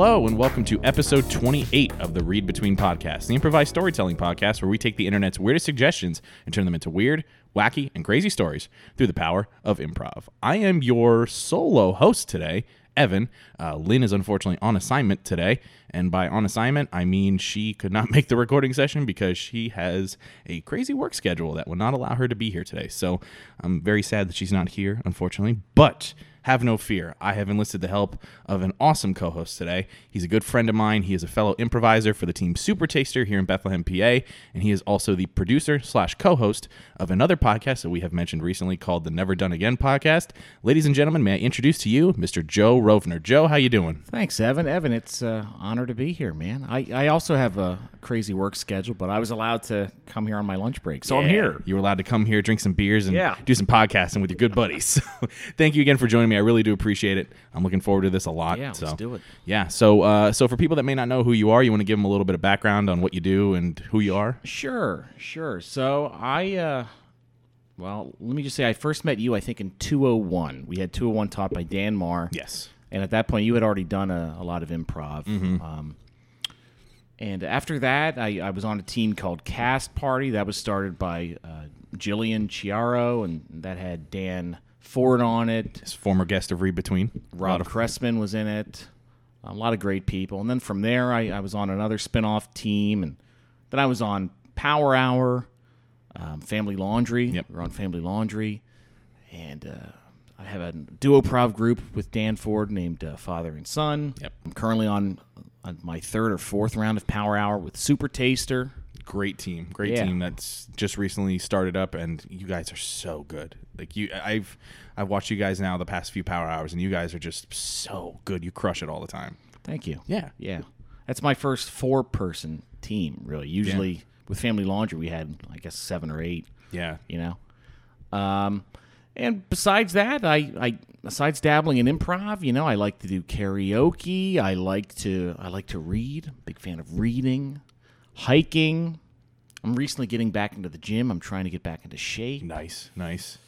Hello, and welcome to episode 28 of the Read Between podcast, the improvised storytelling podcast where we take the internet's weirdest suggestions and turn them into weird, wacky, and crazy stories through the power of improv. I am your solo host today, Evan. Uh, Lynne is unfortunately on assignment today, and by on assignment, I mean she could not make the recording session because she has a crazy work schedule that would not allow her to be here today. So I'm very sad that she's not here, unfortunately, but have no fear. I have enlisted the help of an awesome co host today. He's a good friend of mine. He is a fellow improviser for the team Supertaster here in Bethlehem, PA, and he is also the producer slash co host of another podcast that we have mentioned recently called the Never Done Again podcast. Ladies and gentlemen, may I introduce to you Mr. Joe Rovner. Joe, how you doing? Thanks, Evan. Evan, it's an uh, honor to be here, man. I, I also have a crazy work schedule, but I was allowed to come here on my lunch break, so I'm here. You were allowed to come here, drink some beers, and Yeah. do some podcasting with your good buddies. So, thank you again for joining me. I really do appreciate it. I'm looking forward to this a lot. Yeah, let's so, do it. Yeah. So, uh, so for people that may not know who you are, you want to give them a little bit of background on what you do and who you are. Sure, sure. So I, uh, well, let me just say, I first met you, I think, in 201. We had 201 taught by Dan Marr. Yes. And at that point, you had already done a, a lot of improv. Um, and after that, I, I was on a team called Cast Party. That was started by uh, Jillian Chiaro, and that had Dan Ford on it. As former guest of Read Between. Rob of Cressman was in it. A lot of great people. And then from there, I, I was on another spin-off team. And then I was on Power Hour, um, Family Laundry. Yep. We are on Family Laundry. And uh, I have a duo prov group with Dan Ford named uh, Father and Son. Yep. I'm currently on, on my third or fourth round of Power Hour with Supertaster. great team. Great Yeah. team that's just recently started up, and you guys are so good. Like you, I've I've watched you guys now the past few power hours, and you guys are just so good. You crush it all the time. Thank you. Yeah. Yeah. That's my first four person team, really. Usually with Family Laundry, we had, I guess, seven or eight. Yeah. you know. Um, and besides that, I, I besides dabbling in improv, you know, I like to do karaoke. I like to I like to read. Big fan of reading, hiking. I'm recently getting back into the gym. I'm trying to get back into shape. Nice. Nice.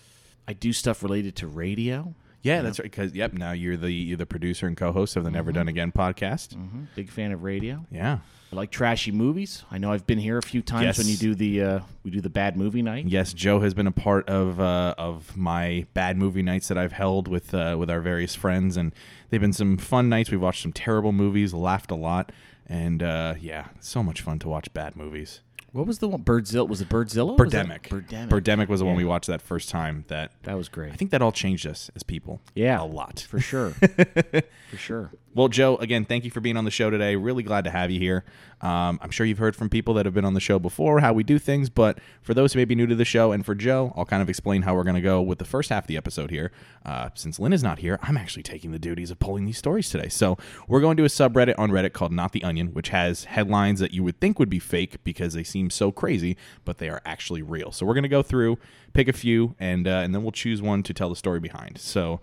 I do stuff related to radio. Yeah, that's right. Because yep, now you're the you're the producer and co-host of the Never Mm-hmm. Done Again podcast. Big fan of radio. Yeah. I like trashy movies. I know I've been here a few times Yes. when you do the uh, we do the bad movie night. Yes, Joe has been a part of uh, of my bad movie nights that I've held with uh, with our various friends, and they've been some fun nights. We've watched some terrible movies, laughed a lot, and uh, yeah, so much fun to watch bad movies. What was the one? Birdzilla was it Birdzilla? Birdemic. Birdemic. Birdemic was the one we watched that first time. That That was great. I think that all changed us as people. Yeah, a lot. for sure, for sure. Well, Joe, again, thank you for being on the show today. Really glad to have you here. Um, I'm sure you've heard from people that have been on the show before how we do things, but for those who may be new to the show, and for Joe, I'll kind of explain how we're going to go with the first half of the episode here. Uh, since Lynne is not here, I'm actually taking the duties of pulling these stories today. So we're going to a subreddit on Reddit called Not the Onion, which has headlines that you would think would be fake because they seem so crazy, but they are actually real. So we're going to go through, pick a few, and uh, and then we'll choose one to tell the story behind. So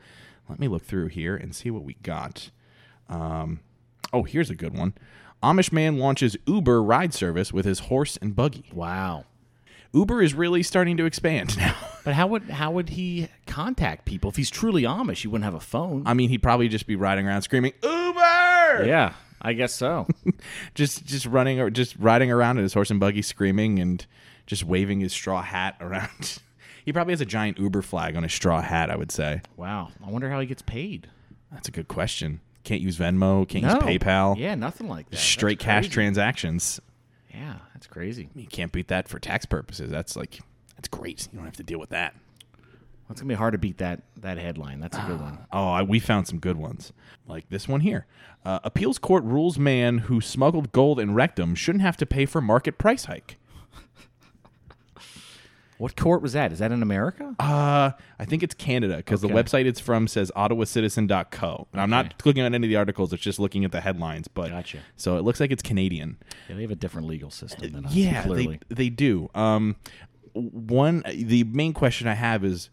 let me look through here and see what we got. Um, oh, here's a good one. Amish man launches Uber ride service with his horse and buggy. Wow. Uber is really starting to expand now. But how would how would he contact people if he's truly Amish? He wouldn't have a phone. I mean, he'd probably just be riding around screaming Uber. yeah, I guess so. Just just running or just riding around in his horse and buggy, screaming and just waving his straw hat around. he probably has a giant Uber flag on his straw hat. I would say. wow. I wonder how he gets paid. That's a good question. Can't use Venmo. Can't No. use PayPal. Yeah, nothing like that. That's Straight cash crazy. transactions. Yeah, that's crazy. You can't beat that for tax purposes. That's like that's great. You don't have to deal with that. Well, it's gonna be hard to beat that that headline. That's a good one. Oh, I, we found some good ones, like this one here. Uh, appeals court rules man who smuggled gold in rectum shouldn't have to pay for market price hike. What court was that? Is that in America? Uh, I think it's Canada because the website it's from says ottawacitizen.co. And I'm not looking at any of the articles, it's just looking at the headlines. But Gotcha. So it looks like it's Canadian. Yeah, they have a different legal system than us. Yeah, clearly. they, they do. Um, one, the main question I have is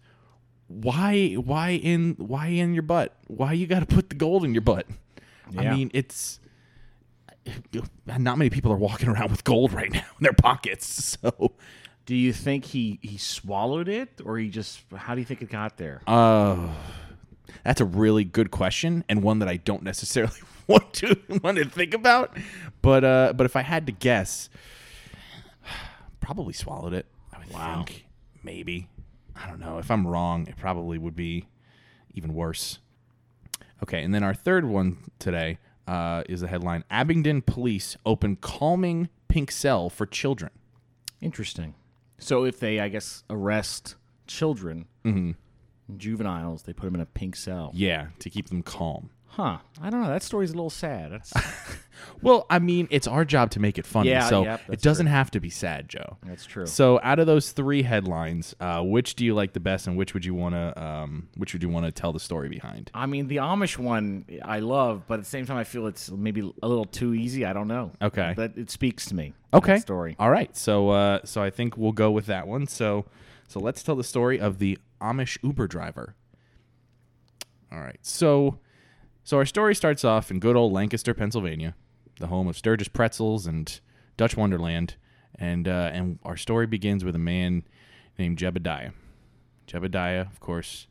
why, why in, why in your butt? Why you got to put the gold in your butt? I mean, it's not many people are walking around with gold right now in their pockets. So, Do you think he he swallowed it, or he just? How do you think it got there? uh, that's a really good question and one that I don't necessarily want to want to think about. But uh, but if I had to guess, probably swallowed it. I would Wow. think maybe. I don't know. If I'm wrong, it probably would be even worse. Okay, and then our third one today uh, is the headline: Abingdon police open calming pink cell for children. Interesting. So if they, I guess, arrest children, mm-hmm. juveniles, they put them in a pink cell. Yeah, to keep them calm. Huh. I don't know. That story's a little sad. Well, I mean, it's our job to make it funny, Yeah, so yep, it that's doesn't have to be sad, Joe. that's true. So, out of those three headlines, uh, which do you like the best, and which would you want to, um, which would you want to tell the story behind? I mean, the Amish one I love, but at the same time, I feel it's maybe a little too easy. I don't know. Okay. But it speaks to me. Okay, that story. All right, so, uh, so I think we'll go with that one. So, so let's tell the story of the Amish Uber driver. All right, so, so our story starts off in good old Lancaster, Pennsylvania, the home of Sturgis pretzels and Dutch Wonderland, and uh, and our story begins with a man named Jebediah. Jebediah, of course.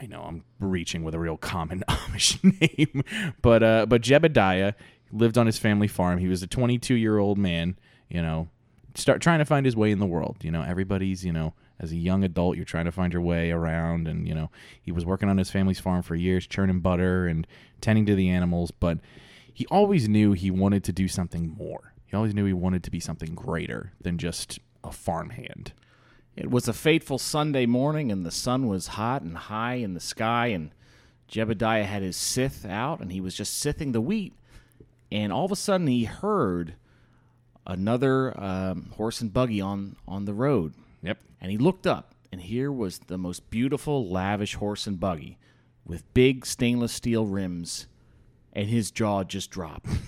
I know I'm reaching with a real common Amish name, but uh, but Jebediah lived on his family farm. He was a 22 year old man, you know, start trying to find his way in the world. You know, everybody's you know as a young adult, you're trying to find your way around, and you know he was working on his family's farm for years, churning butter and tending to the animals, but he always knew he wanted to do something more. He always knew he wanted to be something greater than just a farmhand. It was a fateful Sunday morning, and the sun was hot and high in the sky, and Jebediah had his scythe out, and he was just scything the wheat. And all of a sudden, he heard another um, horse and buggy on, on the road. Yep. And he looked up, and here was the most beautiful, lavish horse and buggy with big stainless steel rims, and his jaw just dropped.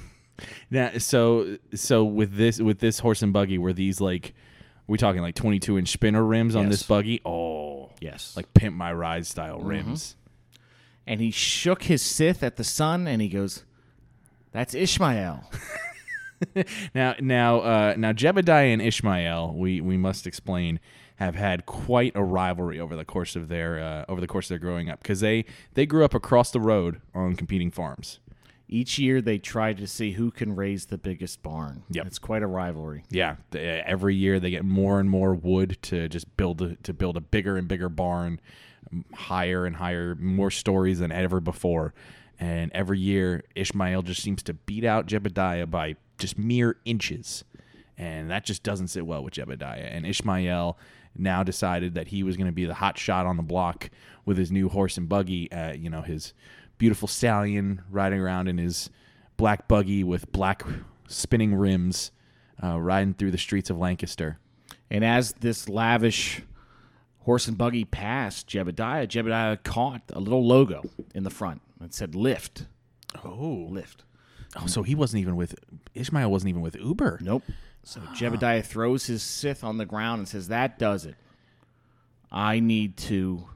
Now, so so with this with this horse and buggy, were these like we talking like 22 inch spinner rims on this buggy? Oh, yes. like pimp my ride style mm-hmm. rims. and he shook his scythe at the sun, and he goes, That's Ishmael. Now, now, uh, now, Jebediah and Ishmael, we we must explain, have had quite a rivalry over the course of their uh, over the course of their growing up because they they grew up across the road on competing farms. Each year they try to see who can raise the biggest barn. Yeah, It's quite a rivalry. Yeah, they, every year they get more and more wood to just build a, to build a bigger and bigger barn, higher and higher, more stories than ever before. And every year Ishmael just seems to beat out Jebediah by just mere inches, and that just doesn't sit well with Jebediah. And Ishmael now decided that he was going to be the hot shot on the block with his new horse and buggy. Uh, you know his beautiful stallion riding around in his black buggy with black spinning rims uh, riding through the streets of Lancaster. And as this lavish horse and buggy passed Jebediah, Jebediah caught a little logo in the front. It said Lyft. Oh, Lyft. Oh, so he wasn't even with Ishmael. Wasn't even with Uber. Nope. So Jebediah throws his scythe on the ground and says, That does it. I need to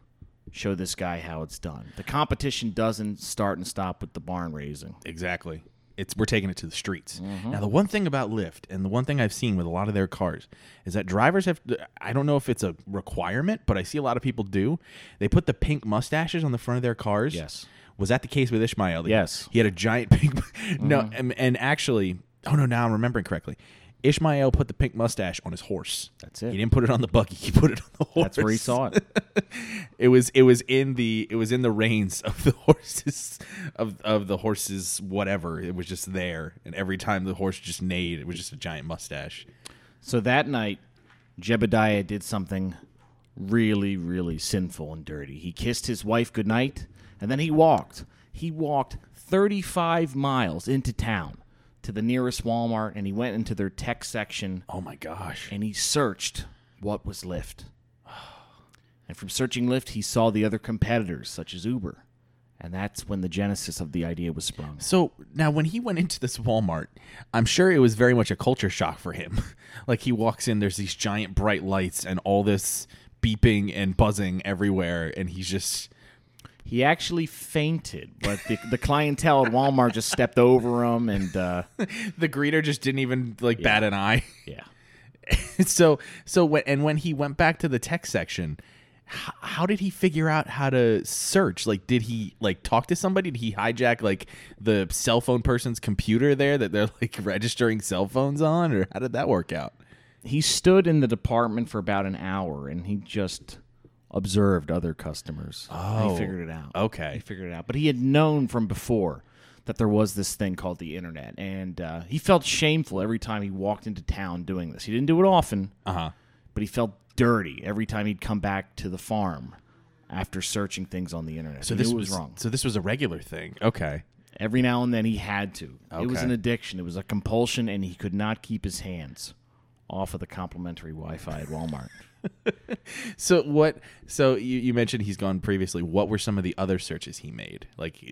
show this guy how it's done. The competition doesn't start and stop with the barn raising. Exactly. It's we're taking it to the streets. Mm-hmm. Now the one thing about Lyft and the one thing I've seen with a lot of their cars is that drivers have I don't know if it's a requirement, but I see a lot of people do. They put the pink mustaches on the front of their cars. Yes. Was that the case with Ishmael? Yes. He had a giant pink No, mm-hmm. and, and actually, oh no, now I'm remembering correctly. Ishmael put the pink mustache on his horse. That's it. He didn't put it on the buggy. He put it on the horse. That's where he saw it. it was it was in the it was in the reins of the horses of of the horses whatever it was just there and every time the horse just neighed it was just a giant mustache So that night, Jebediah did something really, really sinful and dirty. He kissed his wife goodnight, and then he walked. He walked 35 miles into town to the nearest Walmart, and he went into their tech section oh my gosh and he searched what was Lyft. And from searching Lyft, he saw the other competitors, such as Uber. And that's when the genesis of the idea was sprung. so now when he went into this walmart i'm sure it was very much a culture shock for him like he walks in there's these giant bright lights and all this beeping and buzzing everywhere and he's just He actually fainted, but the, the clientele at Walmart just stepped over him, and uh, the greeter just didn't even like bat an eye yeah, so so when and when he went back to the tech section H- how did he figure out how to search? Like, did he like talk to somebody? Did he hijack like the cell phone person's computer there that they're like registering cell phones on, or how did that work out? He stood in the department for about an hour and he just observed other customers. Oh, he figured it out. okay. He figured it out. But he had known from before that there was this thing called the internet. And uh, he felt shameful every time he walked into town doing this. He didn't do it often, Uh huh. but he felt dirty every time he'd come back to the farm after searching things on the internet. So he this knew it was, was wrong. So this was a regular thing. Okay. Every now and then he had to. It was an addiction. It was a compulsion, and he could not keep his hands off of the complimentary Wi-Fi at Walmart. So what? So you, you mentioned he's gone previously. What were some of the other searches he made? Like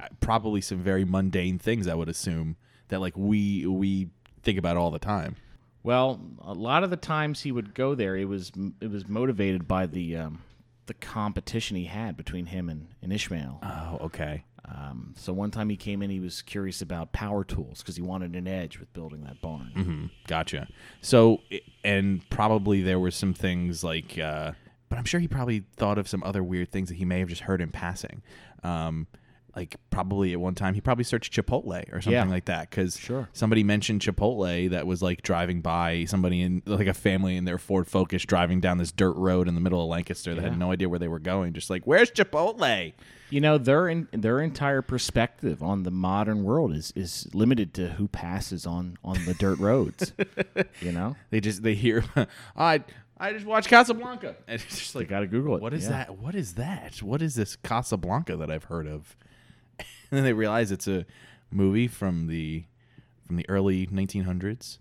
uh, probably some very mundane things. I would assume that like we we think about all the time. Well, a lot of the times he would go there, it was it was motivated by the um, the competition he had between him and, and Ishmael. Oh, okay. Um, so one time he came in, he was curious about power tools because he wanted an edge with building that barn. Mm-hmm. Gotcha. So and probably there were some things like, uh, but I'm sure he probably thought of some other weird things that he may have just heard in passing. Um, like probably at one time he probably searched Chipotle or something Yeah. like that because Sure. somebody mentioned Chipotle that was like driving by somebody in like a family in their Ford Focus driving down this dirt road in the middle of Lancaster that Yeah. had no idea where they were going. Just like, where's Chipotle? You know, their in, their entire perspective on the modern world is is limited to who passes on on the dirt roads. you know, They just they hear, I I just watched Casablanca, and it's just like, got to Google it. What is Yeah. that? What is that? What is this Casablanca that I've heard of? And then they realize it's a movie from the from the early 1900s,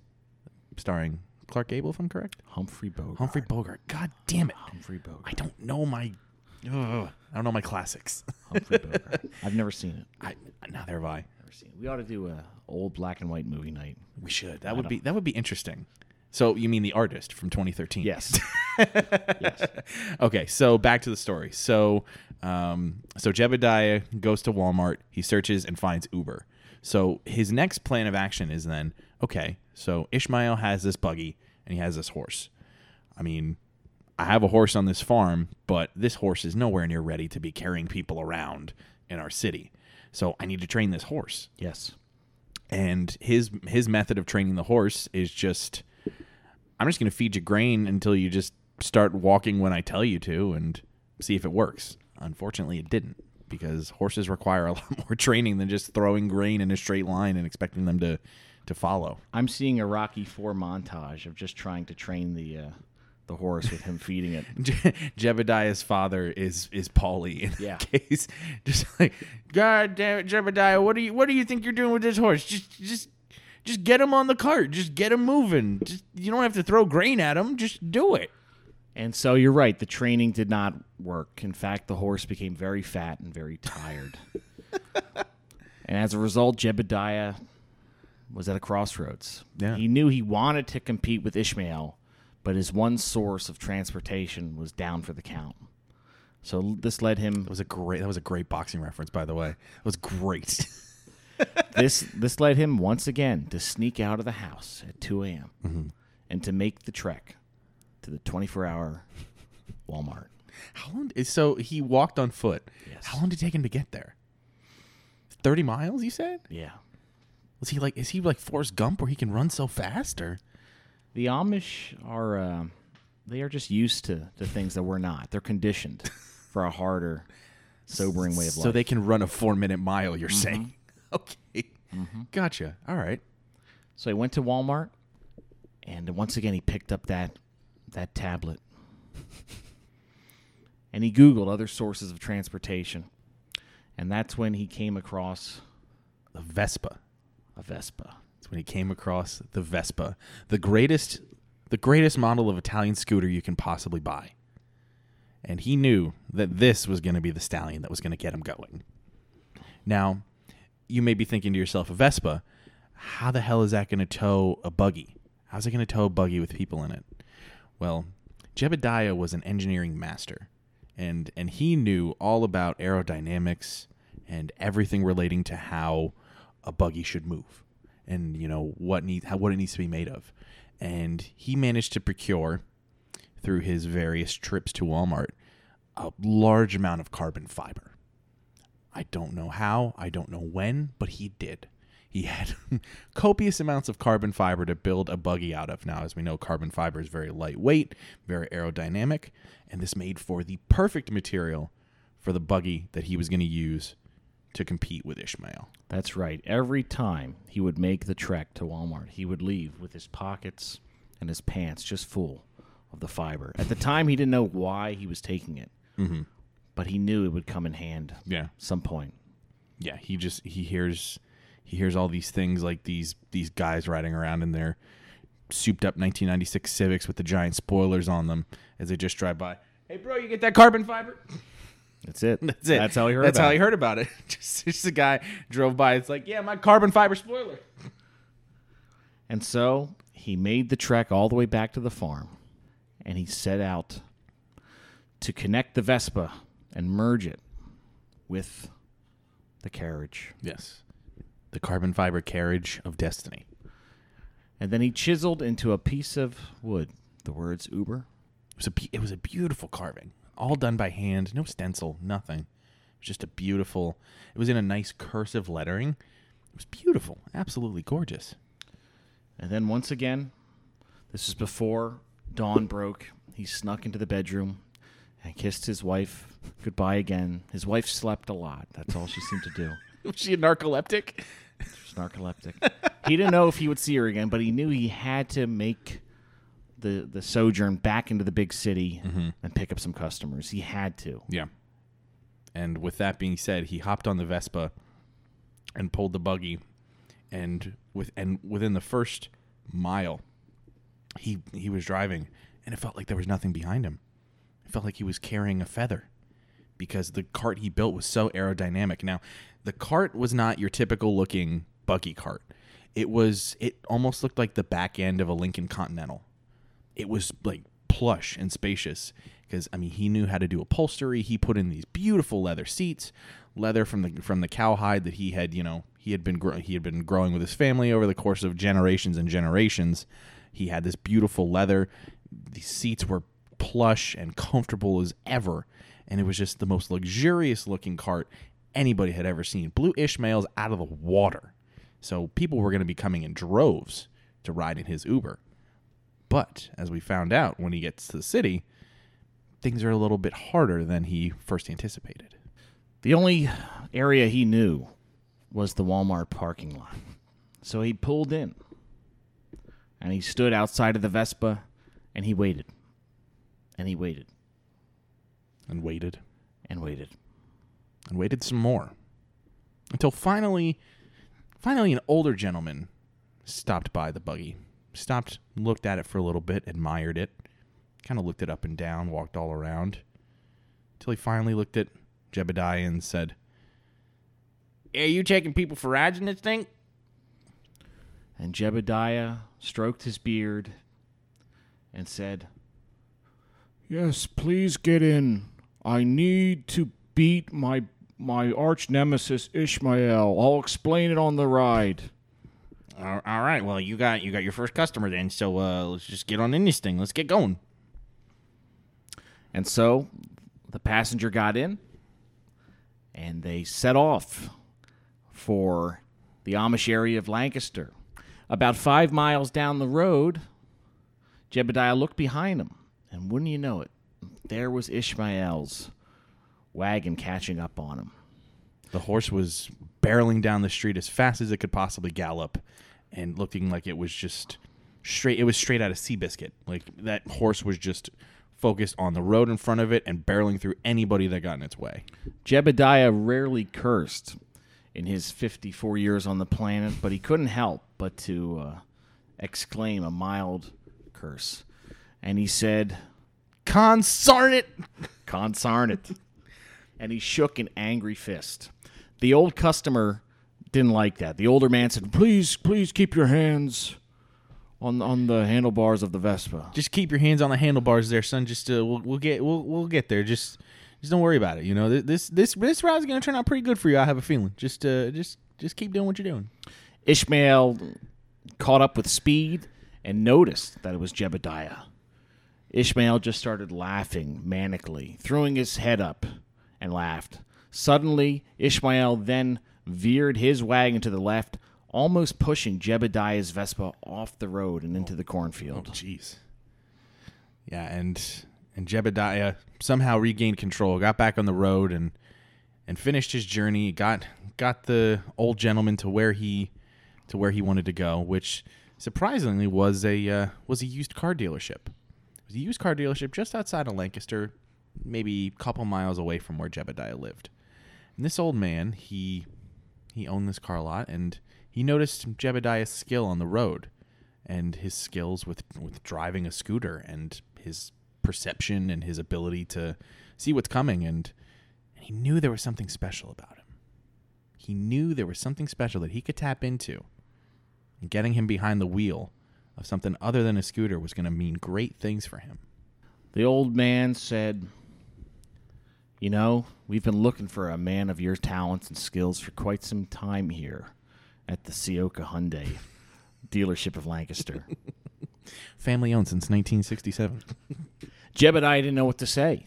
starring Clark Gable, if I'm correct. Humphrey Bogart. Humphrey Bogart. God damn it! Humphrey Bogart. I don't know my. Ugh, I don't know my classics. Humphrey Bogart. I've never seen it. I neither have I. Never seen it. We ought to do a old black and white movie night. We should. That would be that would be interesting. So you mean the artist from 2013? Yes. yes. okay, so back to the story. So, um, so Jebediah goes to Walmart. He searches and finds Uber. So his next plan of action is then okay. So Ishmael has this buggy and he has this horse. I mean, I have a horse on this farm, but this horse is nowhere near ready to be carrying people around in our city. So I need to train this horse Yes. and his his method of training the horse is just I'm just going to feed you grain until you just start walking when I tell you to and see if it works. Unfortunately, it didn't because horses require a lot more training than just throwing grain in a straight line and expecting them to to follow. I'm seeing a Rocky Four montage of just trying to train the uh, the horse with him feeding it. Je- Jebediah's father is is Paulie in Yeah. that case. Just like, God damn it, Jebediah, what do you what do you think you're doing with this horse? Just just just get him on the cart. Just get him moving. Just you don't have to throw grain at him. Just do it. And so you're right. The training did not work. In fact, the horse became very fat and very tired. and as a result, Jebediah was at a crossroads. Yeah. He knew he wanted to compete with Ishmael, but his one source of transportation was down for the count. So this led him That was a great that was a great boxing reference, by the way. It was great. this this led him once again to sneak out of the house at 2 a.m. Mm-hmm. and to make the trek to the 24-hour Walmart. How long so he walked on foot. Yes. How long did it take him to get there? Thirty miles, you said? Yeah. Was he like is he like Forrest Gump where he can run so fast or The Amish are uh, they are just used to to things that we're not. They're conditioned for a harder, sobering way of life. Mm-hmm. so they can run a four minute mile, you're saying? Okay. Gotcha. All right. so he went to Walmart, and once again he picked up that that tablet, and he Googled other sources of transportation, and that's when he came across The Vespa. a Vespa. That's when he came across the Vespa, the greatest, the greatest model of Italian scooter you can possibly buy. And he knew that this was going to be the stallion that was going to get him going. Now, you may be thinking to yourself, a Vespa, how the hell is that going to tow a buggy? How's it going to tow a buggy with people in it? Well, Jebediah was an engineering master, and and he knew all about aerodynamics and everything relating to how a buggy should move, and you know what need how what it needs to be made of, and he managed to procure through his various trips to Walmart a large amount of carbon fiber. I don't know how, I don't know when, but he did. He had copious amounts of carbon fiber to build a buggy out of. Now, as we know, carbon fiber is very lightweight, very aerodynamic, and this made for the perfect material for the buggy that he was going to use to compete with Ishmael. That's right. Every time he would make the trek to Walmart, he would leave with his pockets and his pants just full of the fiber. At the time, he didn't know why he was taking it, Mhm. but he knew it would come in hand Yeah. some point. yeah he just he hears he hears all these things like these these guys riding around in their souped up 1996 civics with the giant spoilers on them as they just drive by. Hey bro you get that carbon fiber? That's it. that's it. That's how he heard that's about how it. he heard about it. Just, just a guy drove by. It's like yeah my carbon fiber spoiler. And so he made the trek all the way back to the farm, and he set out to connect the Vespa and merge it with the carriage. yes the carbon fiber carriage of destiny And then he chiseled into a piece of wood the words Uber. it was a it was a beautiful carving all done by hand no stencil nothing it was just a beautiful it was in a nice cursive lettering it was beautiful absolutely gorgeous And then once again, this is before dawn broke, he snuck into the bedroom and kissed his wife goodbye again. His wife slept a lot. That's all she seemed to do. Was she a narcoleptic? She narcoleptic. he didn't know if he would see her again, but he knew he had to make the the sojourn back into the big city mm-hmm. and pick up some customers. He had to. Yeah. And with that being said, he hopped on the Vespa and pulled the buggy, and with and within the first mile, he he was driving, and it felt like there was nothing behind him. It felt like he was carrying a feather, because the cart he built was so aerodynamic. Now, the cart was not your typical looking buggy cart. It was it almost looked like the back end of a Lincoln Continental it was like plush and spacious because I mean he knew how to do upholstery. He put in these beautiful leather seats, leather from the from the cowhide that he had you know he had been gro- he had been growing with his family over the course of generations and generations. He had this beautiful leather. These seats were plush and comfortable as ever, and it was just the most luxurious looking cart anybody had ever seen. Blue Ishmael's out of the water, so people were going to be coming in droves to ride in his Uber. But as we found out when he gets to the city, things are a little bit harder than he first anticipated. The only area he knew was the Walmart parking lot. So he pulled in and he stood outside of the Vespa and he waited. And he waited And waited and waited. and waited some more. Until finally finally an older gentleman stopped by the buggy. Stopped, looked at it for a little bit, admired it, kind of looked it up and down, walked all around. Until he finally looked at Jebediah and said, Are you taking people for rides in this thing? And Jebediah stroked his beard and said, Yes, please get in. I need to beat my my arch nemesis Ishmael. I'll explain it on the ride. All all right. Well, you got you got your first customer then. So uh, let's just get on in this thing. Let's get going. And so the passenger got in and they set off for the Amish area of Lancaster. About five miles down the road, Jebediah looked behind him, and wouldn't you know it, there was Ishmael's wagon catching up on him. The horse was barreling down the street as fast as it could possibly gallop, and looking like it was just straight. It was straight out of Seabiscuit. Like that horse was just focused on the road in front of it and barreling through anybody that got in its way. Jebediah rarely cursed in his 54 years on the planet, but he couldn't help but to uh, exclaim a mild curse. And he said, Consarn it! Consarn it. and he shook an angry fist. The old customer didn't like that. The older man said, Please, please keep your hands on on the handlebars of the Vespa. Just keep your hands on the handlebars, there, son. Just uh, we'll, we'll get we'll we'll get there. Just just don't worry about it. You know this this this route is gonna turn out pretty good for you. I have a feeling. Just uh just just keep doing what you're doing. Ishmael caught up with speed and noticed that it was Jebediah. Ishmael just started laughing manically, throwing his head up and laughed. Suddenly, Ishmael then veered his wagon to the left, almost pushing Jebediah's Vespa off the road and into the cornfield. Oh, jeez. Yeah, and and Jebediah somehow regained control, got back on the road, and and finished his journey. got got the old gentleman to where he to where he wanted to go, which surprisingly was a uh, was a used car dealership. Was a used car dealership just outside of Lancaster, maybe a couple miles away from where Jebediah lived. And this old man, he he owned this car lot, and he noticed Jebediah's skill on the road, and his skills with with driving a scooter, and his perception and his ability to see what's coming, and and he knew there was something special about him. He knew there was something special that he could tap into. And getting him behind the wheel of something other than a scooter was going to mean great things for him. The old man said, You know, we've been looking for a man of your talents and skills for quite some time here at the Sioka Hyundai dealership of Lancaster. Family owned since 1967. Jebediah didn't know what to say.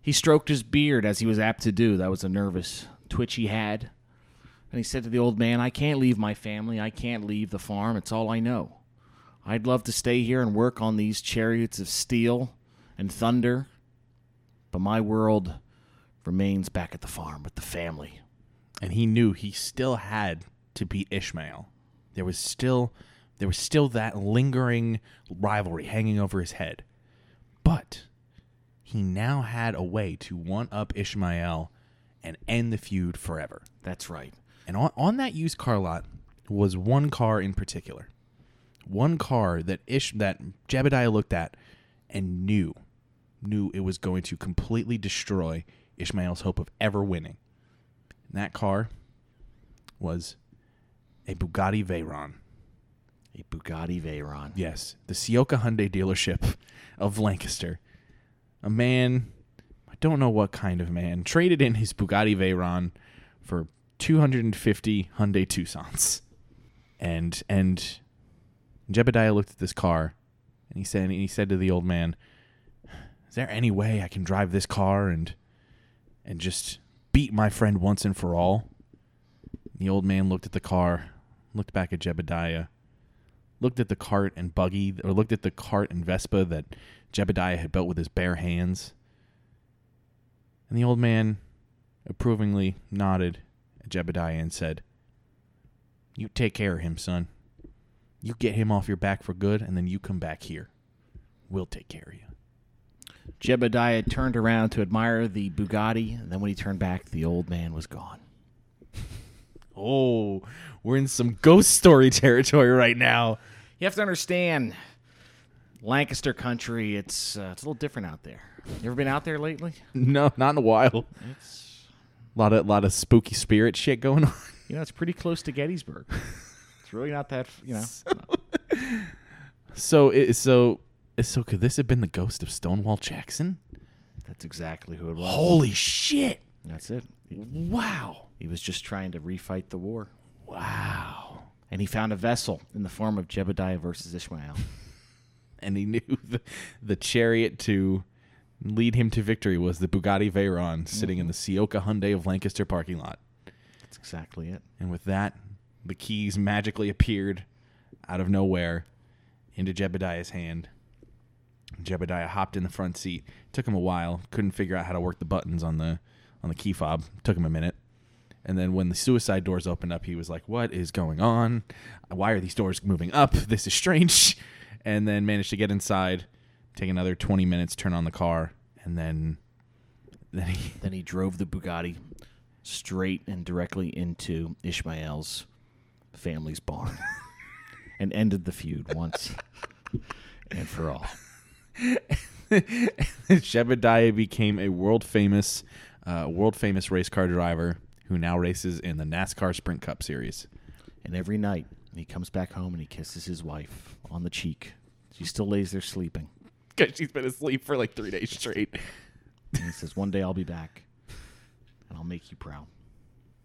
He stroked his beard as he was apt to do. That was a nervous twitch he had. And he said to the old man, I can't leave my family. I can't leave the farm. It's all I know. I'd love to stay here and work on these chariots of steel and thunder, but my world remains back at the farm with the family. and he knew he still had to beat Ishmael. There was still there was still that lingering rivalry hanging over his head. But he now had a way to one up Ishmael and end the feud forever. That's right. And on, on that used car lot was one car in particular. One car that Ish that Jebediah looked at and knew knew it was going to completely destroy Ishmael's hope of ever winning. And that car was a Bugatti Veyron. A Bugatti Veyron. Yes, the Sioka Hyundai dealership of Lancaster. A man, I don't know what kind of man, traded in his Bugatti Veyron for 250 Hyundai Tucsons. And and Jebediah looked at this car and he said and he said to the old man, "Is there any way I can drive this car and and just beat my friend once and for all?" The old man looked at the car, looked back at Jebediah, looked at the cart and buggy, or looked at the cart and Vespa that Jebediah had built with his bare hands. And the old man approvingly nodded at Jebediah and said, You take care of him, son. You get him off your back for good, and then you come back here. We'll take care of you. Jebediah turned around to admire the Bugatti, and then when he turned back, the old man was gone. Oh, we're in some ghost story territory right now. You have to understand, Lancaster country, it's uh, it's a little different out there. You ever been out there lately? No, not in a while. It's A lot of lot of spooky spirit shit going on. you know it's pretty close to Gettysburg. It's really not that you know. So it, so so could this have been the ghost of Stonewall Jackson? That's exactly who it was. Holy shit! That's it. Wow! He was just trying to refight the war, Wow! and he found a vessel in the form of Jebediah versus Ishmael. And he knew the the chariot to lead him to victory was the Bugatti Veyron sitting in mm-hmm. the Sioka Hyundai of Lancaster parking lot. That's exactly it. And with that, the keys magically appeared out of nowhere into Jebediah's hand. Jebediah hopped in the front seat. Took him a while. Couldn't figure out how to work the buttons on the on the key fob. Took him a minute. And then when the suicide doors opened up, he was like, "What is going on? Why are these doors moving up? This is strange." And then managed to get inside, take another 20 minutes, turn on the car, and then then he Then he drove the Bugatti straight and directly into Ishmael's family's barn and ended the feud once and for all. Jebediah became a world famous, uh, world famous race car driver who now races in the NASCAR Sprint Cup Series. And every night he comes back home and he kisses his wife on the cheek. She still lays there sleeping. Because she's been asleep for like three days straight, And he says, One day I'll be back and I'll make you proud.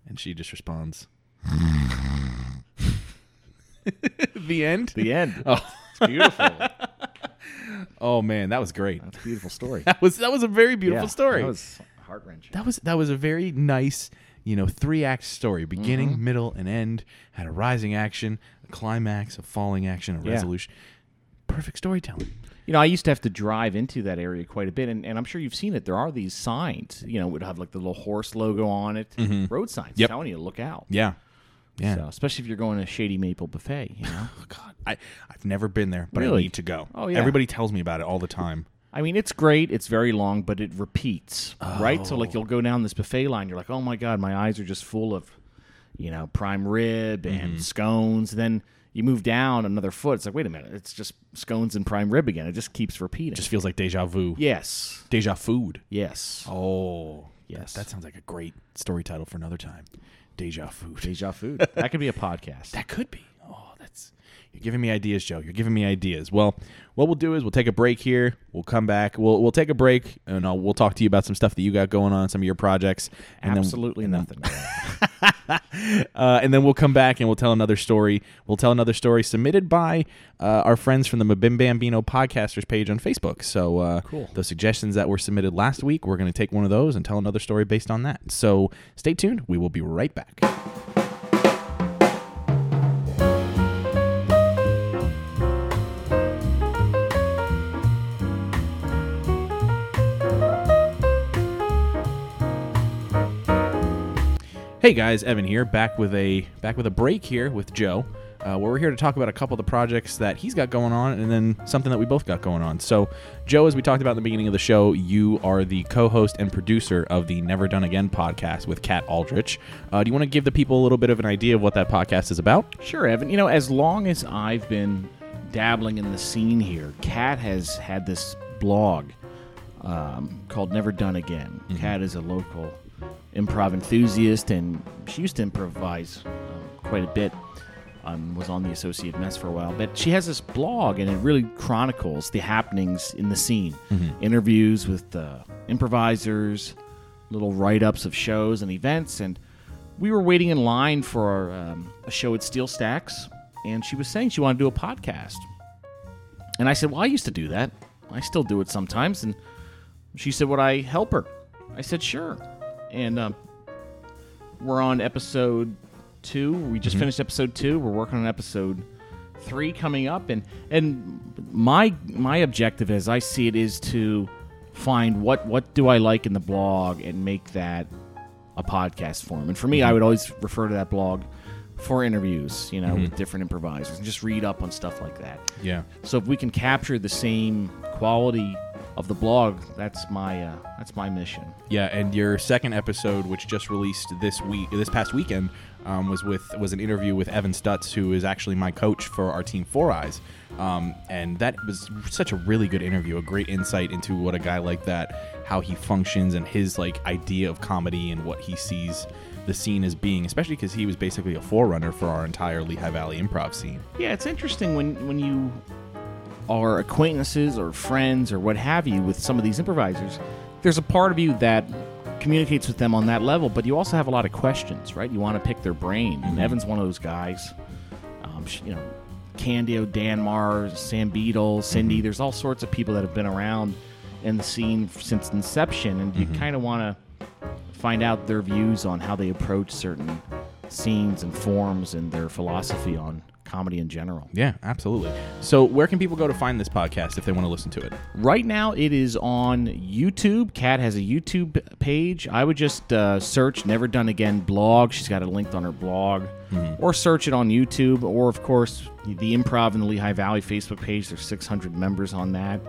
and she just responds. the end. The end. Oh. It's beautiful. Oh man, that was great. That's a beautiful story. That was that was a very beautiful Yeah, story. That was heart wrenching. that was that was a very nice, you know, three act story, beginning, Mm-hmm. middle, and end. Had a rising action, a climax, a falling action, a Yeah. resolution. Perfect storytelling. You know, I used to have to drive into that area quite a bit, and, and I'm sure you've seen it. There are these signs, you know, would have like the little horse logo on it, road signs Mm-hmm. Yep. telling you to look out. Yeah, yeah. So, especially if you're going to Shady Maple Buffet, you know. Oh, God, I I've never been there, but I need to go. Oh, yeah. Everybody tells me about it all the time. I mean, it's great. It's very long, but it repeats, right? So, like, you'll go down this buffet line. You're like, oh my god, my eyes are just full of, you know, prime rib and Mm-hmm. scones. Then you move down another foot. It's like, wait a minute, it's just scones and prime rib again. It just keeps repeating. It just feels like deja vu. yes, Deja food. yes, Oh, yes. that sounds like a great story title for another time. Deja food. deja food. that could be a podcast. That could be. Oh, that's you're giving me ideas, Joe. You're giving me ideas. Well, what we'll do is we'll take a break here. We'll come back. We'll we'll take a break and I'll, we'll talk to you about some stuff that you got going on, some of your projects, and Absolutely nothing. uh, and then we'll come back and we'll tell another story. We'll tell another story submitted by uh, our friends from the Mabim Bambino podcasters page on Facebook. So uh, Cool. those suggestions that were submitted last week, we're going to take one of those and tell another story based on that. So stay tuned. We will be right back. Hey guys, Evan here, back with a back with a break here with Joe, uh, where we're here to talk about a couple of the projects that he's got going on, and then something that we both got going on. So, Joe, as we talked about in the beginning of the show, you are the co-host and producer of the Never Done Again podcast with Kat Aldrich. Uh, do you want to give the people a little bit of an idea of what that podcast is about? Sure, Evan. You know, as long as I've been dabbling in the scene here, Kat has had this blog um, called Never Done Again. Kat is a local improv enthusiast, and she used to improvise uh, quite a bit. Um, was on the Associate Mess for a while, but she has this blog, and it really chronicles the happenings in the scene. Interviews with uh, improvisers, little write-ups of shows and events, and we were waiting in line for um, a show at Steel Stacks, and she was saying she wanted to do a podcast. And I said, Well, I used to do that. I still do it sometimes. And she said, Would I help her? I said, Sure. And um, we're on episode two. We just mm-hmm. finished episode two. We're working on episode three coming up. And and my my objective, as I see it, is to find what what do I like in the blog and make that a podcast form. And for me, I mm-hmm. would always refer to that blog for interviews, you know, with mm-hmm. different improvisers and just read up on stuff like that. Yeah. So if we can capture the same quality of the blog, that's my uh, that's my mission. Yeah, and your second episode, which just released this week, this past weekend, um, was with was an interview with Evan Stutz, who is actually my coach for our team Four Eyes, um, and that was such a really good interview, a great insight into what a guy like that, how he functions, and his like idea of comedy and what he sees the scene as being, especially because he was basically a forerunner for our entire Lehigh Valley improv scene. Yeah, it's interesting when when you are acquaintances or friends or what have you with some of these improvisers. There's a part of you that communicates with them on that level, but you also have a lot of questions, right? You want to pick their brain. And Evan's one of those guys. Um, you know, Candio, Dan Marr, Sam Beadle, Cindy. Mm-hmm. There's all sorts of people that have been around in the scene since inception, and you mm-hmm. kind of want to find out their views on how they approach certain scenes and forms and their philosophy on comedy in general. Yeah, absolutely. So, where can people go to find this podcast if they want to listen to it? Right now, it is on YouTube. Kat has a YouTube page. I would just uh, search Never Done Again blog. She's got it linked on her blog. Or search it on YouTube. Or, of course, the Improv in the Lehigh Valley Facebook page. There's 600 members on that.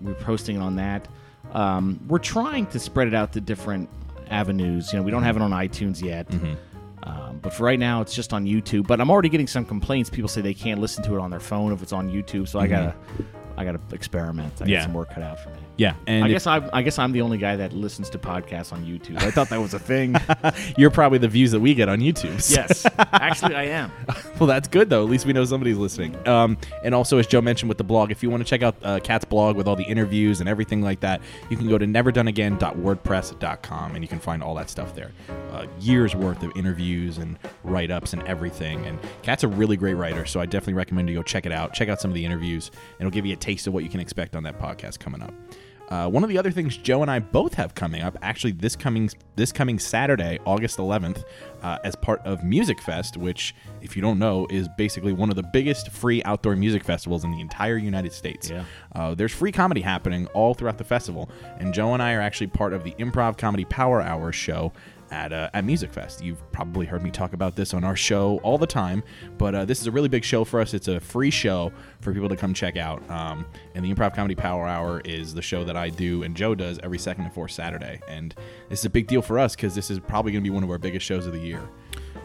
We're posting it on that. Um, we're trying to spread it out to different avenues. You know, we don't have it on iTunes yet. Um, but for right now, it's just on YouTube. But I'm already getting some complaints. People say they can't listen to it on their phone if it's on YouTube. So I gotta, I gotta experiment. I Yeah. got some work cut out for me. Yeah, and I if- guess I, I guess I'm the only guy that listens to podcasts on YouTube. I thought that was a thing. you're probably the views that we get on YouTube. so- yes, actually, I am. Well, that's good though. At least we know somebody's listening. Um, and also, as Joe mentioned with the blog, if you want to check out uh, Kat's blog with all the interviews and everything like that, you can go to neverdoneagain.wordpress.com and you can find all that stuff there. Uh, years worth of interviews and write ups and everything. And Kat's a really great writer, so I definitely recommend you go check it out. Check out some of the interviews, and it'll give you a taste of what you can expect on that podcast coming up. Uh, one of the other things Joe and I both have coming up, actually this coming this coming Saturday, August 11th, uh, as part of Musikfest, which, if you don't know, is basically one of the biggest free outdoor music festivals in the entire United States. Yeah. Uh, there's free comedy happening all throughout the festival, and Joe and I are actually part of the Improv Comedy Power Hour show at uh, at Musikfest. You've probably heard me talk about this on our show all the time, but uh, this is a really big show for us. It's a free show for people to come check out. Um, and the Improv Comedy Power Hour is the show that I do and Joe does every second and fourth Saturday. And this is a big deal for us because this is probably going to be one of our biggest shows of the year.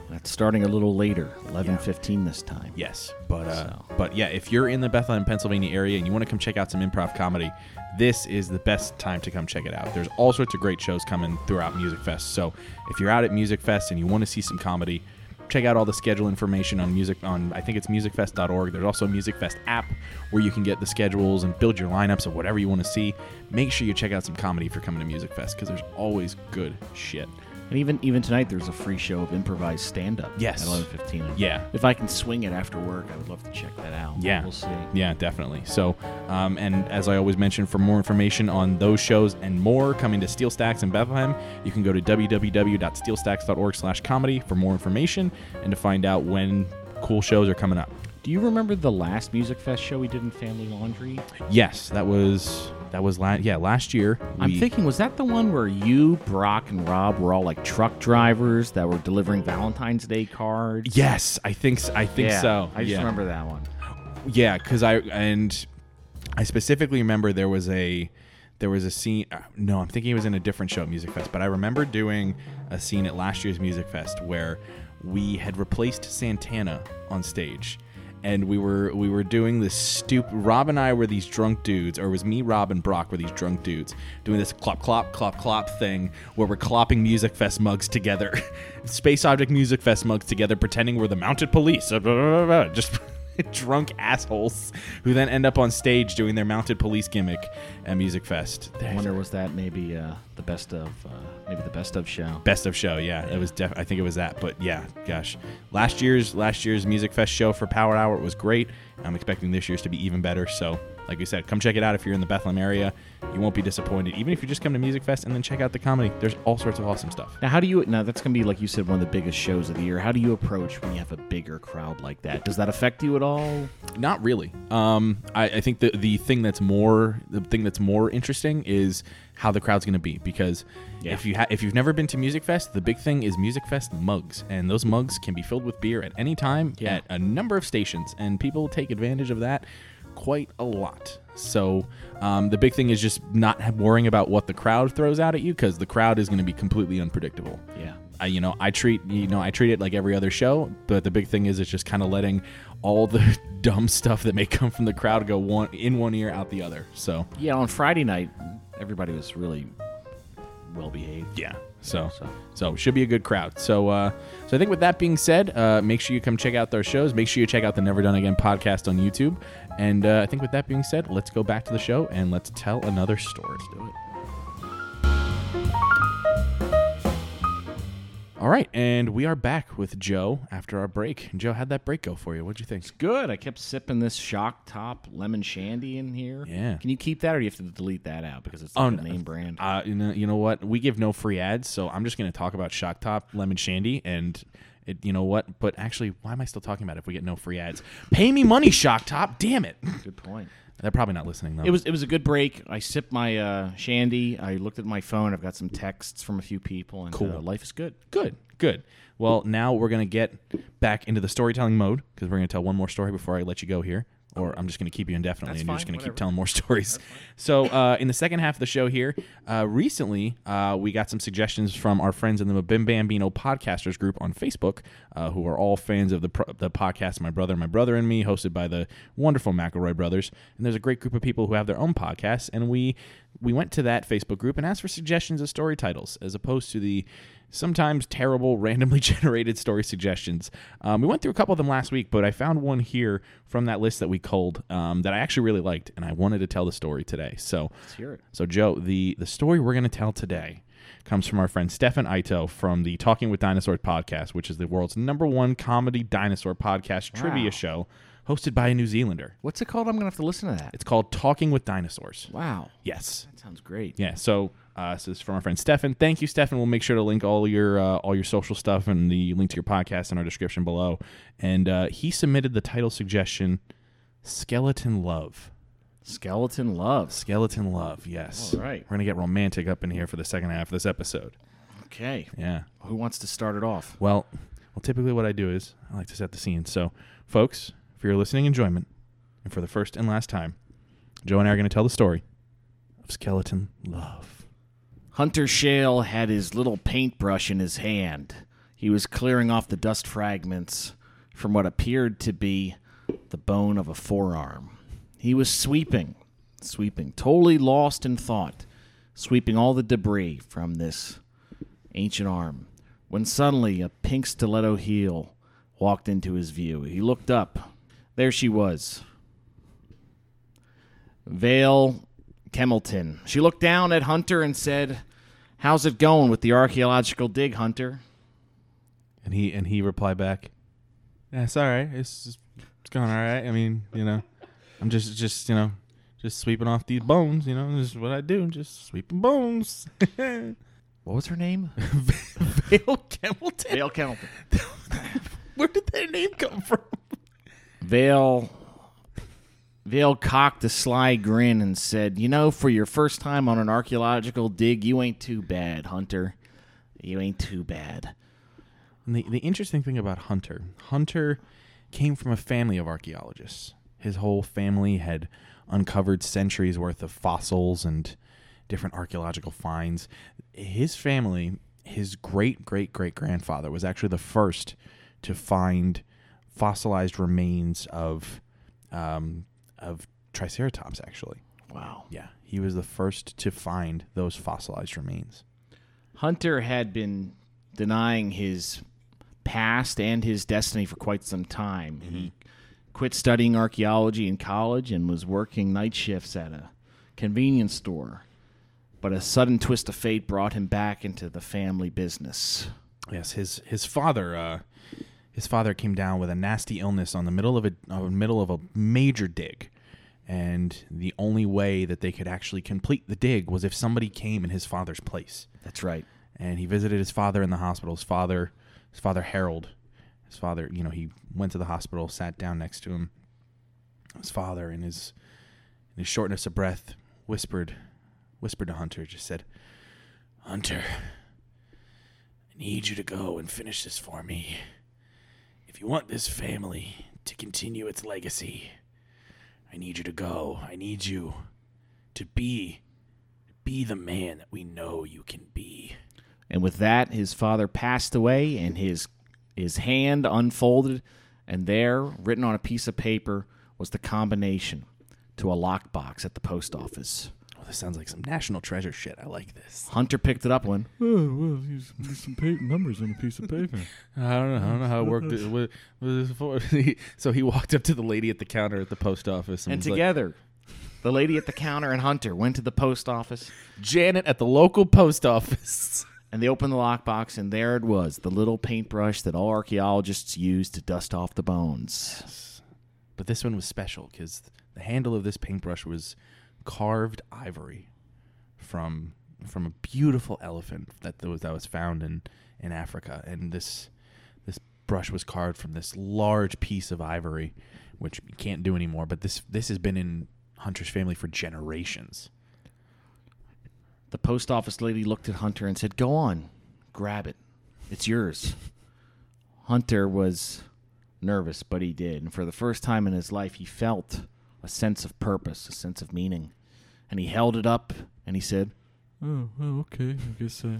That's starting a little later, eleven fifteen this time. Yes, but uh, So. but yeah, if you're in the Bethlehem, Pennsylvania area and you want to come check out some improv comedy, this is the best time to come check it out. There's all sorts of great shows coming throughout Musikfest. So if you're out at Musikfest and you want to see some comedy, check out all the schedule information on music on I think it's musikfest.org. There's also a Musikfest app where you can get the schedules and build your lineups of whatever you want to see. Make sure you check out some comedy if you're coming to Musikfest because there's always good shit. And even even tonight, there's a free show of improvised stand up. Yes. At eleven fifteen. Yeah. If I can swing it after work, I would love to check that out. Yeah. We'll see. Yeah, definitely. So, um, and as I always mention, for more information on those shows and more coming to Steel Stacks in Bethlehem, you can go to www.steelstacks.org/comedy for more information and to find out when cool shows are coming up. Do you remember the last Musikfest show we did in Family Laundry? Yes, that was that was last yeah last year. I'm we- thinking, was that the one where you, Brock, and Rob were all like truck drivers that were delivering Valentine's Day cards? Yes, I think s- I think Yeah, so. I just yeah. remember that one. Yeah, because I and I specifically remember there was a there was a scene. Uh, no, I'm thinking it was in a different show at Musikfest, but I remember doing a scene at last year's Musikfest where we had replaced Santana on stage. And we were we were doing this stupid. Rob and I were these drunk dudes, or it was me, Rob, and Brock were these drunk dudes doing this clop clop clop clop thing where we're clopping Musikfest mugs together, Space Object Musikfest mugs together, pretending we're the mounted police. Just drunk assholes who then end up on stage doing their mounted police gimmick at Musikfest. I wonder was that maybe uh, the best of uh, maybe the best of show? Best of show, yeah, it was. Def- I think it was that, but yeah, gosh, last year's last year's Musikfest show for Power Hour was great. I'm expecting this year's to be even better. So, like you said, come check it out if you're in the Bethlehem area. You won't be disappointed, even if you just come to Musikfest and then check out the comedy. There's all sorts of awesome stuff. Now, how do you? Now that's gonna be like you said, one of the biggest shows of the year. How do you approach when you have a bigger crowd like that? Does that affect you at all? Not really. Um, I, I think the the thing that's more the thing that's more interesting is how the crowd's going to be because Yeah. if you ha- if you've never been to Musikfest, the big thing is Musikfest mugs, and those mugs can be filled with beer at any time Yeah. at a number of stations, and people take advantage of that quite a lot. So um, the big thing is just not worrying about what the crowd throws out at you because the crowd is going to be completely unpredictable. Yeah. I, you know, I treat you know I treat it like every other show, but the big thing is it's just kind of letting all the dumb stuff that may come from the crowd go one in one ear out the other. So Yeah. On Friday night, everybody was really well behaved. yeah, so So. so should be a good crowd. So uh, so I think with that being said, uh, make sure you come check out those shows. Make sure you check out the Never Done Again podcast on YouTube. And uh, I think with that being said, let's go back to the show and let's tell another story. Let's do it. All right, and we are back with Joe after our break. Joe, how'd that break go for you? What'd you think? It's good. I kept sipping this shock top lemon shandy in here. Yeah. Can you keep that, or do you have to delete that out because it's Oh, like a no. name brand? Uh, you know, you know what? We give no free ads, so I'm just going to talk about Shock Top Lemon Shandy, and it, you know what? But actually, why am I still talking about it if we get no free ads? Pay me money, Shock Top. Damn it! Good point. They're probably not listening though. It was it was a good break. I sipped my uh, shandy. I looked at my phone. I've got some texts from a few people, and Cool. uh, life is good. good, good. Well, now we're going to get back into the storytelling mode because we're going to tell one more story before I let you go here. Or I'm just going to keep you indefinitely, That's and you're just going to keep whatever. telling more stories. So, uh, in the second half of the show here, uh, recently uh, we got some suggestions from our friends in the Bim Bambino podcasters group on Facebook, uh, who are all fans of the pro- the podcast My Brother, My Brother and Me, hosted by the wonderful McElroy brothers. And there's a great group of people who have their own podcasts, and we we went to that Facebook group and asked for suggestions of story titles, as opposed to the sometimes terrible, randomly generated story suggestions. Um, we went through a couple of them last week, but I found one here from that list that we culled um, that I actually really liked, and I wanted to tell the story today. So, Let's hear it. so Joe, the the story we're going to tell today comes from our friend Stefan Ayto from the Talking with Dinosaurs podcast, which is the world's number one comedy dinosaur podcast trivia show hosted by a New Zealander. What's it called? I'm gonna have to listen to that. It's called Talking with Dinosaurs. Wow, Yes. that sounds great. Yeah. So uh, this is from our friend Stefan. Thank you, Stefan. We'll make sure to link all your uh, all your social stuff and the link to your podcast in our description below. And uh, he submitted the title suggestion, "Skeleton Love." Skeleton Love. Skeleton Love. Yes. All right. We're gonna get romantic up in here for the second half of this episode. Okay, Yeah. who wants to start it off? Well, well, typically what I do is I like to set the scene. So, folks, for your listening enjoyment, and for the first and last time, Joe and I are going to tell the story of skeleton love. Hunter Shale had his little paintbrush in his hand. He was clearing off the dust fragments from what appeared to be the bone of a forearm. He was sweeping, sweeping, totally lost in thought, sweeping all the debris from this ancient arm, when suddenly a pink stiletto heel walked into his view. He looked up. There she was. Vale Kemmelton. She looked down at Hunter and said, How's it going with the archaeological dig, Hunter? And he and he replied back, "Yeah, it's all right. It's it's going all right. I mean, you know, I'm just just you know just sweeping off these bones. You know, this is what I do. Just sweeping bones." What was her name? Vale Campbellton. Vale Kemmelton. Where did that name come from? Vale Vale cocked a sly grin and said, You know, for your first time on an archaeological dig, you ain't too bad, Hunter. You ain't too bad. And the, the interesting thing about Hunter, Hunter came from a family of archaeologists. His whole family had uncovered centuries worth of fossils and different archaeological finds. His family, his great great great grandfather, was actually the first to find fossilized remains of um, of Triceratops. Actually, Wow. yeah, he was the first to find those fossilized remains. Hunter had been denying his past and his destiny for quite some time. He quit studying archaeology in college and was working night shifts at a convenience store. But a sudden twist of fate brought him back into the family business. Yes, his his father uh, his father came down with a nasty illness on the middle of a uh, middle of a major dig, and the only way that they could actually complete the dig was if somebody came in his father's place. That's right. And he visited his father in the hospital. His father, his father Harold, his father, you know, he went to the hospital, sat down next to him. His father, in his in his shortness of breath, whispered, whispered to Hunter, just said, "Hunter, I need you to go and finish this for me. You want this family to continue its legacy, I need you to go. I need you to be be the man that we know you can be." And with that, his father passed away, and his his hand unfolded, and there, written on a piece of paper, was the combination to a lockbox at the post office. This sounds like some national treasure shit. I like this. Hunter picked it up when Oh, well, he's, there's some pa- numbers on a piece of paper. I don't know. I don't know how it worked. What, what was this for? so he walked up to the lady at the counter at the post office and, and was like, together, the lady at the counter and Hunter went to the post office, Janet at the local post office. and they opened the lockbox, and there it was, the little paintbrush that all archaeologists use to dust off the bones. But this one was special because the handle of this paintbrush was carved ivory from from a beautiful elephant that was that was found in in Africa, and this this brush was carved from this large piece of ivory, which you can't do anymore. But this this has been in Hunter's family for generations. The post office lady looked at Hunter and said, Go on, grab it. It's yours. Hunter was nervous, but he did. And for the first time in his life, he felt a sense of purpose, a sense of meaning. And he held it up and he said, Oh, well, okay. I guess uh,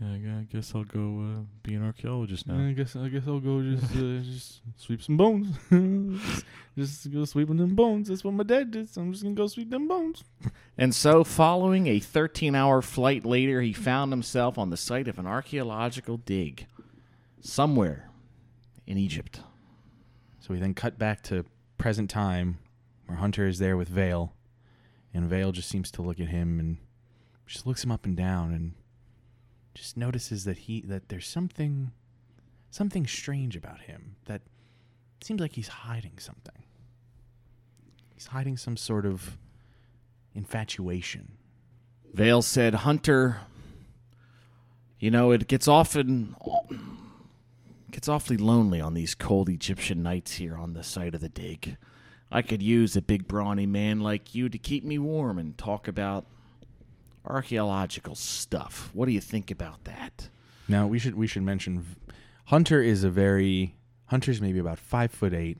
I, I guess I'll go uh, be an archaeologist now. I guess I guess I'll go just uh, just sweep some bones. just, just go sweeping them bones. That's what my dad did. So I'm just gonna go sweep them bones. And so, following a 13 hour flight later, he found himself on the site of an archaeological dig somewhere in Egypt. So we then cut back to present time, where Hunter is there with Vale, and Vale just seems to look at him and just looks him up and down and just notices that he that there's something something strange about him that seems like he's hiding something. He's hiding some sort of infatuation. Vale said, Hunter, you know, it gets often gets awfully lonely on these cold Egyptian nights here on the site of the dig. I could use a big brawny man like you to keep me warm and talk about archaeological stuff. What do you think about that? Now we should we should mention Hunter is a very Hunter's maybe about five foot eight,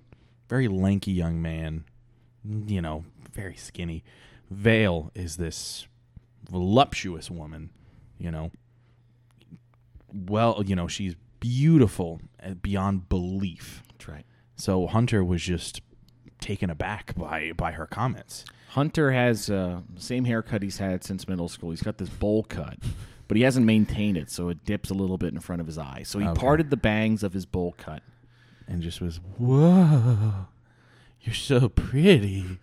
very lanky young man, you know, very skinny. Vale is this voluptuous woman, you know. Well, you know, she's beautiful uh, beyond belief. That's right. So Hunter was just taken aback by by her comments. Hunter has uh, same haircut he's had since middle school. He's got this bowl cut, but he hasn't maintained it, so it dips a little bit in front of his eye. So he Okay. parted the bangs of his bowl cut. and just was, "Whoa, you're so pretty.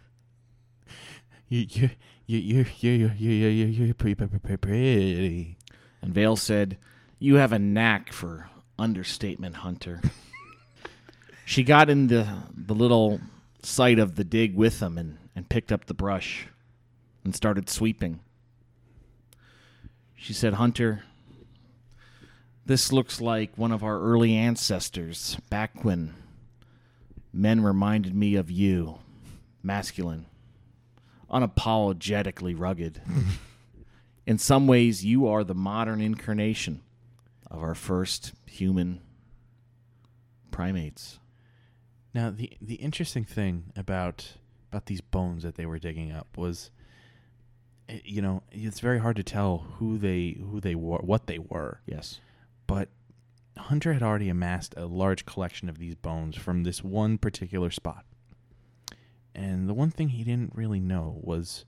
You you you you you you you you you're pretty pretty pretty pretty." And Vale said, You have a knack for understatement, Hunter. she got in the, the little site of the dig with him and, and picked up the brush and started sweeping. She said, Hunter, this looks like one of our early ancestors back when men reminded me of you, masculine, unapologetically rugged. In some ways, you are the modern incarnation of our first human primates. Now the the interesting thing about about these bones that they were digging up was, eh, you know, it's very hard to tell who they who they were, what they were. Yes. but Hunter had already amassed a large collection of these bones from this one particular spot. And the one thing he didn't really know was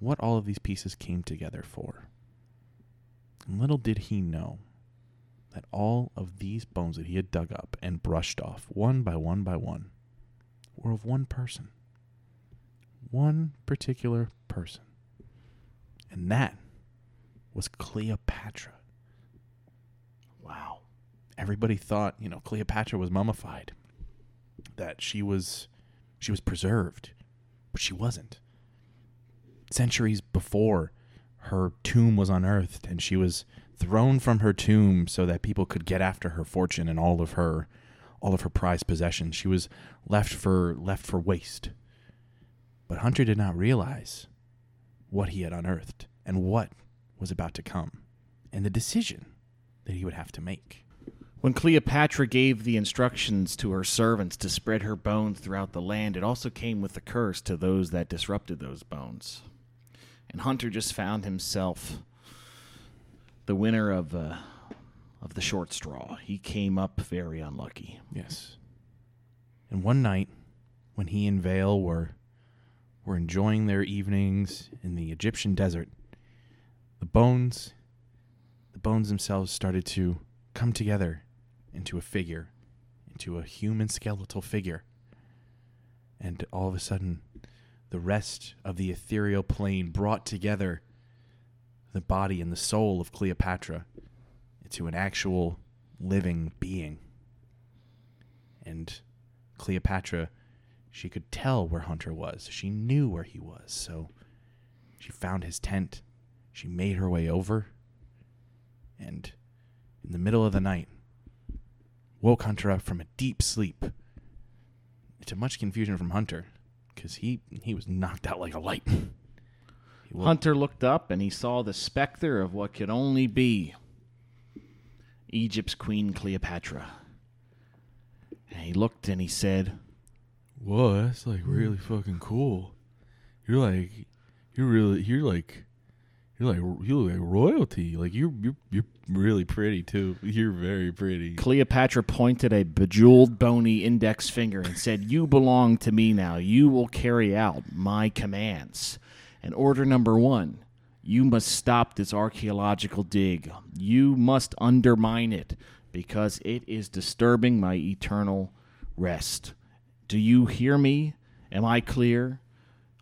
what all of these pieces came together for. And little did he know that all of these bones that he had dug up and brushed off, one by one by one, were of one person. One particular person. And that was Cleopatra Wow. everybody thought you know Cleopatra was mummified, that she was she was preserved, but she wasn't. Centuries before, her tomb was unearthed, and she was thrown from her tomb so that people could get after her fortune and all of her all of her prized possessions. She was left for left for waste. But Hunter did not realize what he had unearthed and what was about to come, and the decision that he would have to make. When Cleopatra gave the instructions to her servants to spread her bones throughout the land, it also came with a curse to those that disrupted those bones. And Hunter just found himself the winner of uh, of the short straw. He came up very unlucky. Yes. And one night, when he and Vale were were enjoying their evenings in the Egyptian desert, the bones the bones themselves started to come together into a figure, into a human skeletal figure. And all of a sudden, the rest of the ethereal plane brought together the body and the soul of Cleopatra into an actual living being. And Cleopatra, she could tell where Hunter was. She knew where he was. So she found his tent. She made her way over. And in the middle of the night, woke Hunter up from a deep sleep. To much confusion from Hunter, because he, he was knocked out like a light. Hunter looked up and he saw the specter of what could only be Egypt's Queen Cleopatra. And he looked and he said, Whoa, that's like really fucking cool. You're like, you're really, you're like, you're like, you look like royalty. Like you're, you're, you're really pretty too. You're very pretty. Cleopatra pointed a bejeweled, bony index finger and said, You belong to me now. You will carry out my commands. And order number one you must stop this archaeological dig. You must undermine it because it is disturbing my eternal rest. Do you hear me? Am I clear?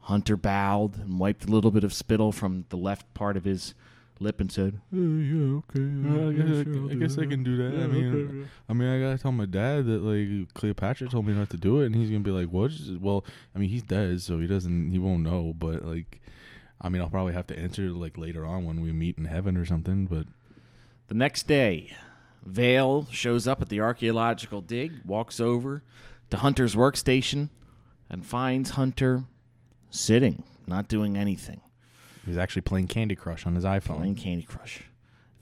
Hunter bowed and wiped a little bit of spittle from the left part of his lip and said, Uh, yeah, okay. I guess, I, I, guess I can do that. I mean, I mean, I gotta tell my dad that like Cleopatra told me not to do it, and he's gonna be like, "What?" Well, I mean, he's dead, so he doesn't, he won't know. But like, I mean, I'll probably have to answer like later on when we meet in heaven or something. But The next day, Vale shows up at the archaeological dig, walks over to Hunter's workstation, and finds Hunter sitting, not doing anything, He was actually playing Candy Crush on his iPhone. playing Candy Crush.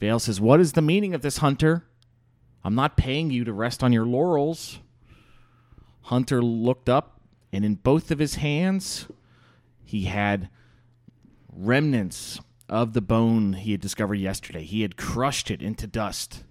Vale says, What is the meaning of this, Hunter? I'm not paying you to rest on your laurels. Hunter looked up, and in both of his hands, he had remnants of the bone he had discovered yesterday. He had crushed it into dust.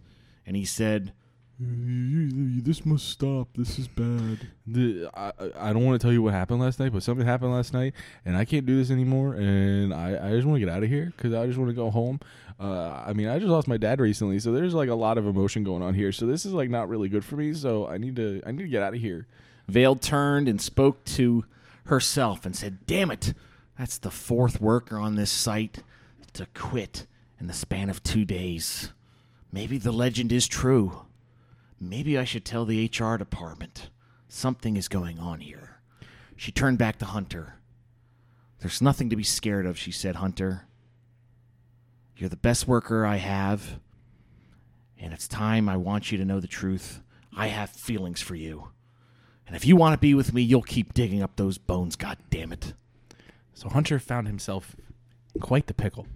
And he said, this must stop. This is bad. The, I I don't want to tell you what happened last night, but something happened last night, and I can't do this anymore. And I, I just want to get out of here because I just want to go home. Uh, I mean, I just lost my dad recently, so there's like a lot of emotion going on here. So this is like not really good for me. So I need to I need to get out of here. Vale turned and spoke to herself and said, Damn it, that's the fourth worker on this site to quit in the span of two days. Maybe the legend is true. Maybe I should tell the HR department. Something is going on here. She turned back to Hunter. There's nothing to be scared of, she said, Hunter. You're the best worker I have. And it's time I want you to know the truth. I have feelings for you. And if you want to be with me, you'll keep digging up those bones, god damn it. So Hunter found himself in quite the pickle,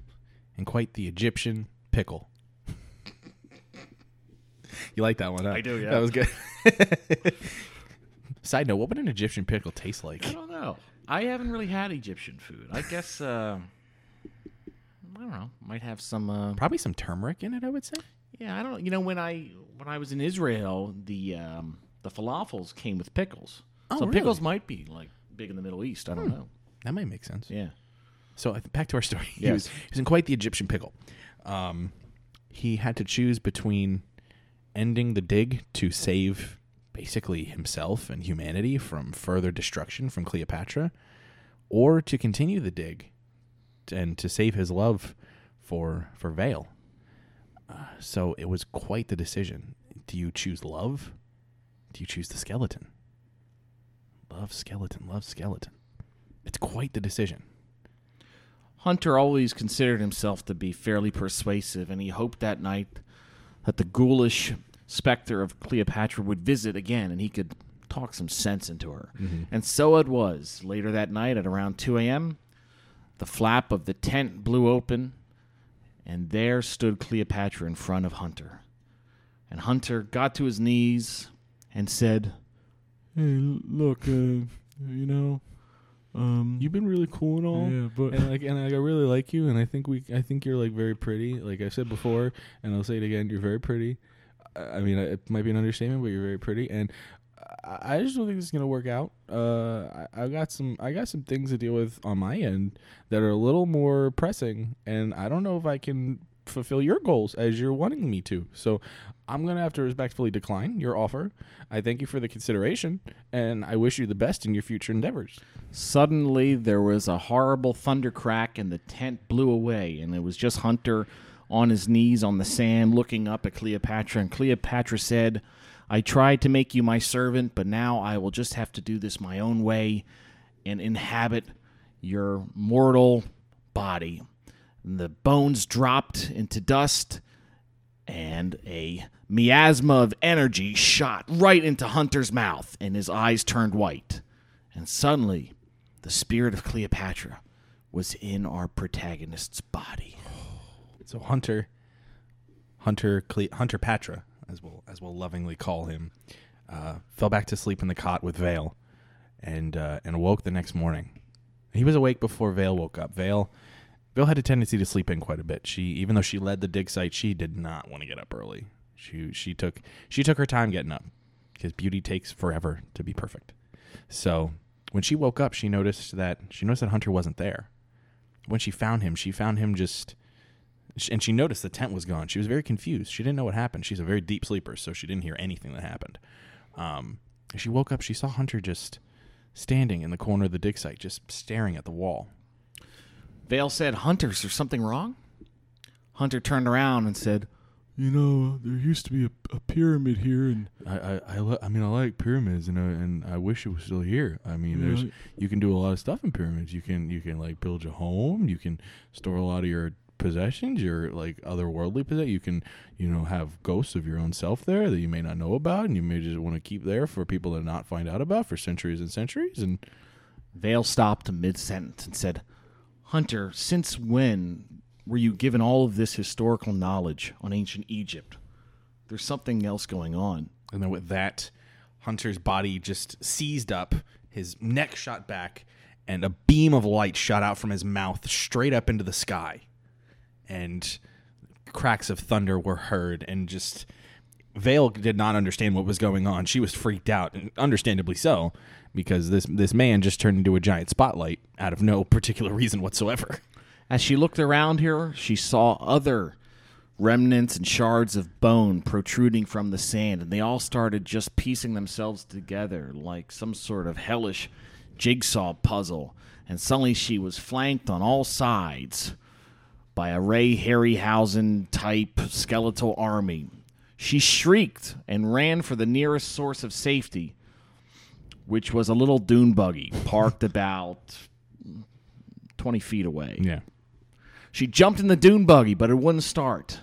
in quite the Egyptian pickle. You like that one? Huh? I do, yeah. That was good. Side note: What would an Egyptian pickle taste like? I don't know. I haven't really had Egyptian food. I guess uh I don't know. Might have some uh Probably some turmeric in it. I would say. Yeah, I don't know. You know when I when I was in Israel, the um the falafels came with pickles. Oh, so really? pickles might be like big in the Middle East. I don't know. That might make sense. Yeah. So back to our story. He, Yes. was, he was in quite the Egyptian pickle. Um, he had to choose between ending the dig to save basically himself and humanity from further destruction from Cleopatra, or to continue the dig and to save his love for for Vale. Uh, so it was quite the decision. Do you choose love? Do you choose the skeleton? Love skeleton, love skeleton. It's quite the decision. Hunter always considered himself to be fairly persuasive, and he hoped that night that the ghoulish specter of Cleopatra would visit again and he could talk some sense into her. And so it was. Later that night at around 2 a.m., the flap of the tent blew open, and there stood Cleopatra in front of Hunter. And Hunter got to his knees and said, Hey, look, uh, you know, um, you've been really cool and all. Yeah, but and like and I really like you and I think we I think you're like very pretty like I said before and I'll say it again you're very pretty I I mean it might be an understatement but you're very pretty and I I just don't think this is gonna work out. Uh, I, I got some I got some things to deal with on my end that are a little more pressing, and I don't know if I can fulfill your goals as you're wanting me to. So I'm gonna have to respectfully decline your offer. I thank you for the consideration, and I wish you the best in your future endeavors. Suddenly, there was a horrible thunder crack, and the tent blew away. And it was just Hunter on his knees on the sand, looking up at Cleopatra. And Cleopatra said, I tried to make you my servant, but now I will just have to do this my own way and inhabit your mortal body. The bones dropped into dust, and a miasma of energy shot right into Hunter's mouth, and his eyes turned white. And suddenly, the spirit of Cleopatra was in our protagonist's body. So Hunter, Hunter, Cle- Hunter Patra, as we'll as we'll lovingly call him, uh, fell back to sleep in the cot with Vale, and uh, and awoke the next morning. He was awake before Vale woke up. Vale, Vale had a tendency to sleep in quite a bit. She, even though she led the dig site, she did not want to get up early. She she took she took her time getting up because beauty takes forever to be perfect. So when she woke up, she noticed that she noticed that Hunter wasn't there. When she found him, she found him just and she noticed the tent was gone. She was very confused. She didn't know what happened. She's a very deep sleeper, so she didn't hear anything that happened. Um, she woke up. She saw Hunter just standing in the corner of the dig site, just staring at the wall. Vale said, Hunter, is there something wrong? Hunter turned around and said, You know, there used to be a, a pyramid here, and I I I, li- I mean I like pyramids, and I, and I wish it was still here. I mean, there's you can do a lot of stuff in pyramids. You can you can like build your home. You can store a lot of your possessions, your like otherworldly possessions. You can you know have ghosts of your own self there that you may not know about, and you may just want to keep there for people to not find out about for centuries and centuries. And Vale stopped mid sentence and said, Hunter, since when were you given all of this historical knowledge on ancient Egypt? There's something else going on. And then with that, Hunter's body just seized up, his neck shot back, and a beam of light shot out from his mouth straight up into the sky. And cracks of thunder were heard, and just Vale did not understand what was going on. She was freaked out, and understandably so, because this this man just turned into a giant spotlight out of no particular reason whatsoever. As she looked around here, she saw other remnants and shards of bone protruding from the sand, and they all started just piecing themselves together like some sort of hellish jigsaw puzzle. And suddenly she was flanked on all sides by a Ray Harryhausen type skeletal army. She shrieked and ran for the nearest source of safety, which was a little dune buggy parked about 20 feet away. Yeah. She jumped in the dune buggy, but it wouldn't start.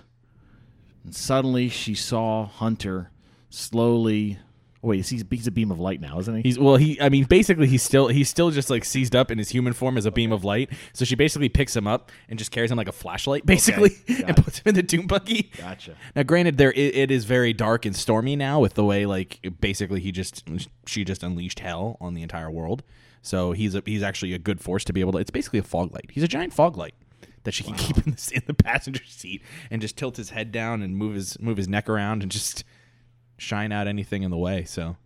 And suddenly she saw Hunter slowly. Wait, he's, he's a beam of light now, isn't he? He's well. He, I mean, basically, he's still he's still just like seized up in his human form as a beam of light. So she basically picks him up and just carries him like a flashlight, basically, got and puts him in the doom buggy. Gotcha. Now, granted, there it, it is very dark and stormy now with the way like basically he just she just unleashed hell on the entire world. So he's a, he's actually a good force to be able to. It's basically a fog light. He's a giant fog light that she can keep in the, in the passenger seat and just tilt his head down and move his move his neck around and just shine out anything in the way. So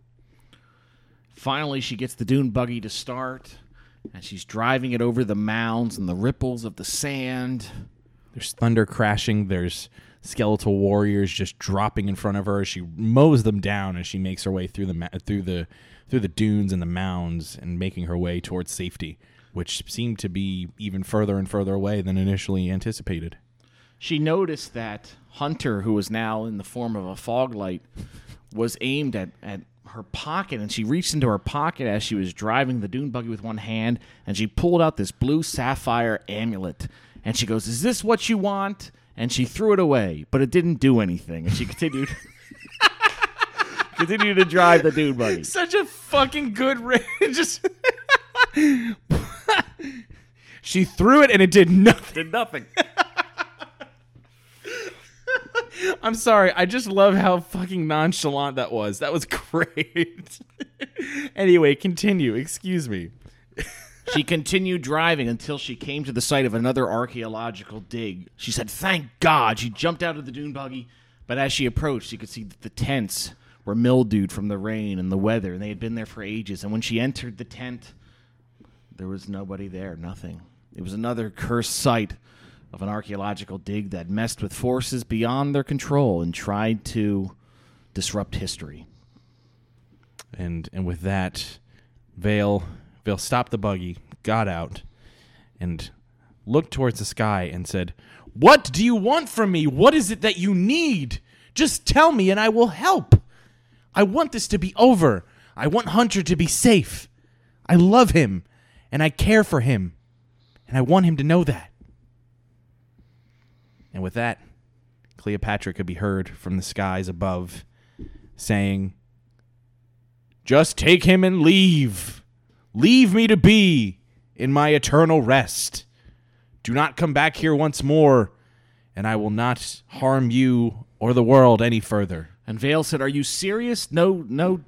Finally, she gets the dune buggy to start, and she's driving it over the mounds and the ripples of the sand. There's thunder crashing. There's skeletal warriors just dropping in front of her. She mows them down as she makes her way through the ma- through the through the dunes and the mounds and making her way towards safety, which seemed to be even further and further away than initially anticipated. She noticed that Hunter, who was now in the form of a fog light, was aimed at, at her pocket, and she reached into her pocket as she was driving the dune buggy with one hand, and she pulled out this blue sapphire amulet. And she goes, Is this what you want? And she threw it away, but it didn't do anything. And she continued continued to drive the dune buggy. Such a fucking good range. Just she threw it and it did nothing. Did nothing. I'm sorry. I just love how fucking nonchalant that was. That was great. anyway, continue. Excuse me. She continued driving until she came to the site of another archaeological dig. She said, Thank God. She jumped out of the dune buggy, but as she approached, she could see that the tents were mildewed from the rain and the weather, and they had been there for ages. And when she entered the tent, there was nobody there, nothing. It was another cursed site of an archaeological dig that messed with forces beyond their control and tried to disrupt history. And and with that, Vale Vale stopped the buggy, got out, and looked towards the sky and said, "What do you want from me? What is it that you need? Just tell me and I will help. I want this to be over. I want Hunter to be safe. I love him and I care for him. And I want him to know that." And with that, Cleopatra could be heard from the skies above saying, just take him and leave. Leave me to be in my eternal rest. Do not come back here once more, and I will not harm you or the world any further. And Vale said, "Are you serious? No, no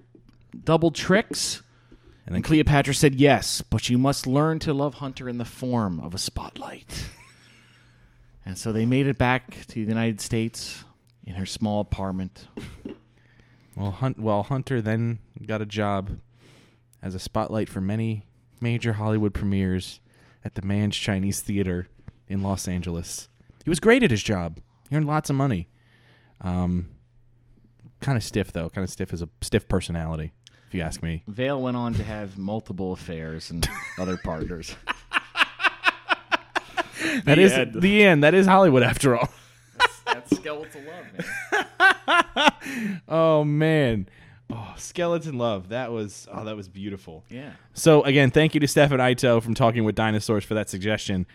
double tricks." And then Cleopatra said, "Yes, but you must learn to love Hunter in the form of a spotlight." and so they made it back to the United States in her small apartment. Well, Hunt, well, Hunter then got a job as a spotlight for many major Hollywood premieres at the Mann's Chinese Theater in Los Angeles. He was great at his job. He earned lots of money. Um, kind of stiff though. Kind of stiff as a stiff personality, if you ask me. Vale went on to have multiple affairs and other partners. That is end. the end. That is Hollywood after all. That's skeletal love, man. oh man. Oh, skeleton love. That was oh, that was beautiful. Yeah. So again, thank you to Stefan Ayto from Talking with Dinosaurs for that suggestion.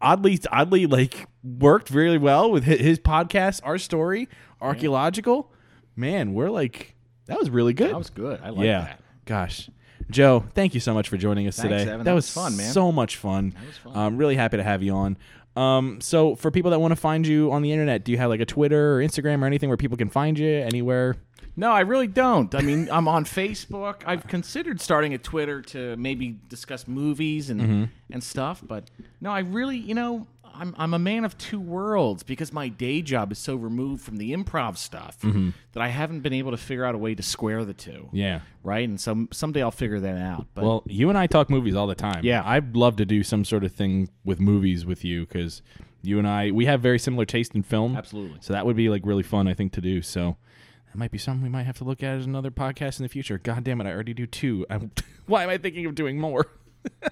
Oddly, oddly, like worked really well with his podcast, our story, archaeological. Man, we're like that was really good. That was good. I like yeah. that. Gosh, Joe, thank you so much for joining us Thanks, today. Evan. That, That was, was fun, man. So much fun. That was fun. I'm really happy to have you on. Um, so for people that want to find you on the internet, do you have like a Twitter or Instagram or anything where people can find you anywhere? No, I really don't. I mean, I'm on Facebook. I've considered starting a Twitter to maybe discuss movies and Mm-hmm. and stuff, but no, I really, you know, I'm I'm a man of two worlds because my day job is so removed from the improv stuff that I haven't been able to figure out a way to square the two. Mm-hmm. Yeah. Right, and some someday I'll figure that out. But Well, you and I talk movies all the time. Yeah. I'd love to do some sort of thing with movies with you because you and I we have very similar taste in film. Absolutely. So that would be like really fun, I think, to do. So that might be something we might have to look at as another podcast in the future. God damn it, I already do two. I'm, why am I thinking of doing more?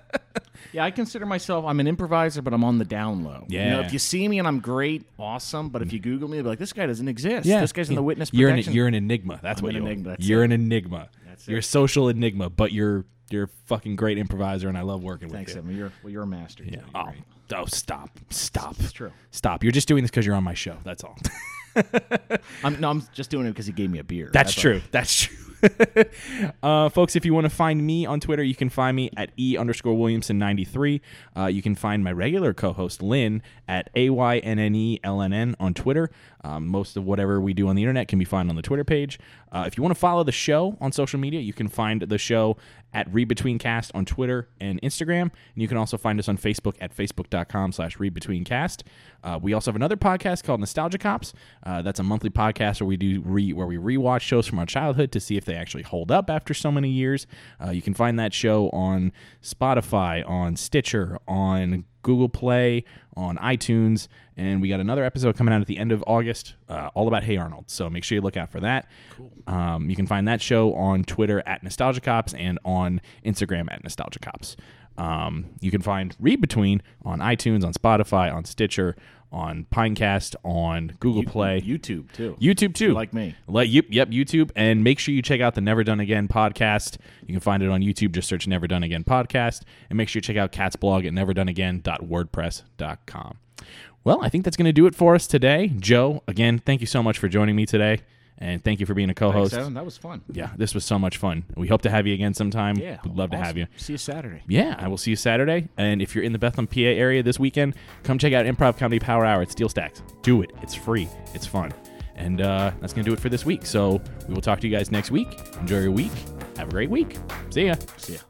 Yeah, I consider myself I'm an improviser, but I'm on the down low. You know, Yeah. if you see me and I'm great, awesome. But if you Google me, you'll be like, this guy doesn't exist. Yeah. This guy's in the witness You're an protection. you're an enigma. That's I'm what an you are. enigma, that's You're it. an enigma. That's you're it. a social enigma, but you're you're a fucking great improviser, and I love working Thanks, with you. Evan. You're well, you're a master. Yeah. You're Oh, great. oh, stop, stop. It's true. Stop. You're just doing this because you're on my show. That's all. I'm no, I'm just doing it because he gave me a beer. That's, all. true. That's true. uh, folks, if you want to find me on Twitter, you can find me at E underscore Williamson 93. Uh, you can find my regular co host, Lynne, at A Y N N E L N N on Twitter. Um, most of whatever we do on the internet can be found on the Twitter page. Uh, if you want to follow the show on social media, you can find the show at ReadBetweenCast on Twitter and Instagram. And you can also find us on Facebook at facebook.com slash ReadBetweenCast. Uh, we also have another podcast called Nostalgia Cops. Uh, that's a monthly podcast where we do re- where we rewatch shows from our childhood to see if they actually hold up after so many years. Uh, you can find that show on Spotify, on Stitcher, on Google Play, on iTunes, and we got another episode coming out at the end of August, uh, all about Hey Arnold. So make sure you look out for that. Cool. Um, you can find that show on Twitter at Nostalgia Cops and on Instagram at Nostalgia Cops. Um, you can find Read Between on iTunes, on Spotify, on Stitcher, on Pinecast, on Google Play. YouTube too. YouTube too. like me. Like yep, yep, YouTube. And make sure you check out the Never Done Again podcast. You can find it on YouTube. Just search Never Done Again podcast. And make sure you check out Cat's blog at neverdoneagain.wordpress.com. Well, I think that's going to do it for us today. Joe, again, thank you so much for joining me today. And thank you for being a co Thanks. That was fun. Yeah, this was so much fun. We hope to have you again sometime. Yeah, We'd love to have you. See you Saturday. Yeah, I will see you Saturday. And if you're in the Bethlehem, PA area this weekend, come check out Improv Comedy Power Hour at Steel Stacks. Do it. It's free. It's fun. And uh, that's going to do it for this week. So we will talk to you guys next week. Enjoy your week. Have a great week. See ya. See ya.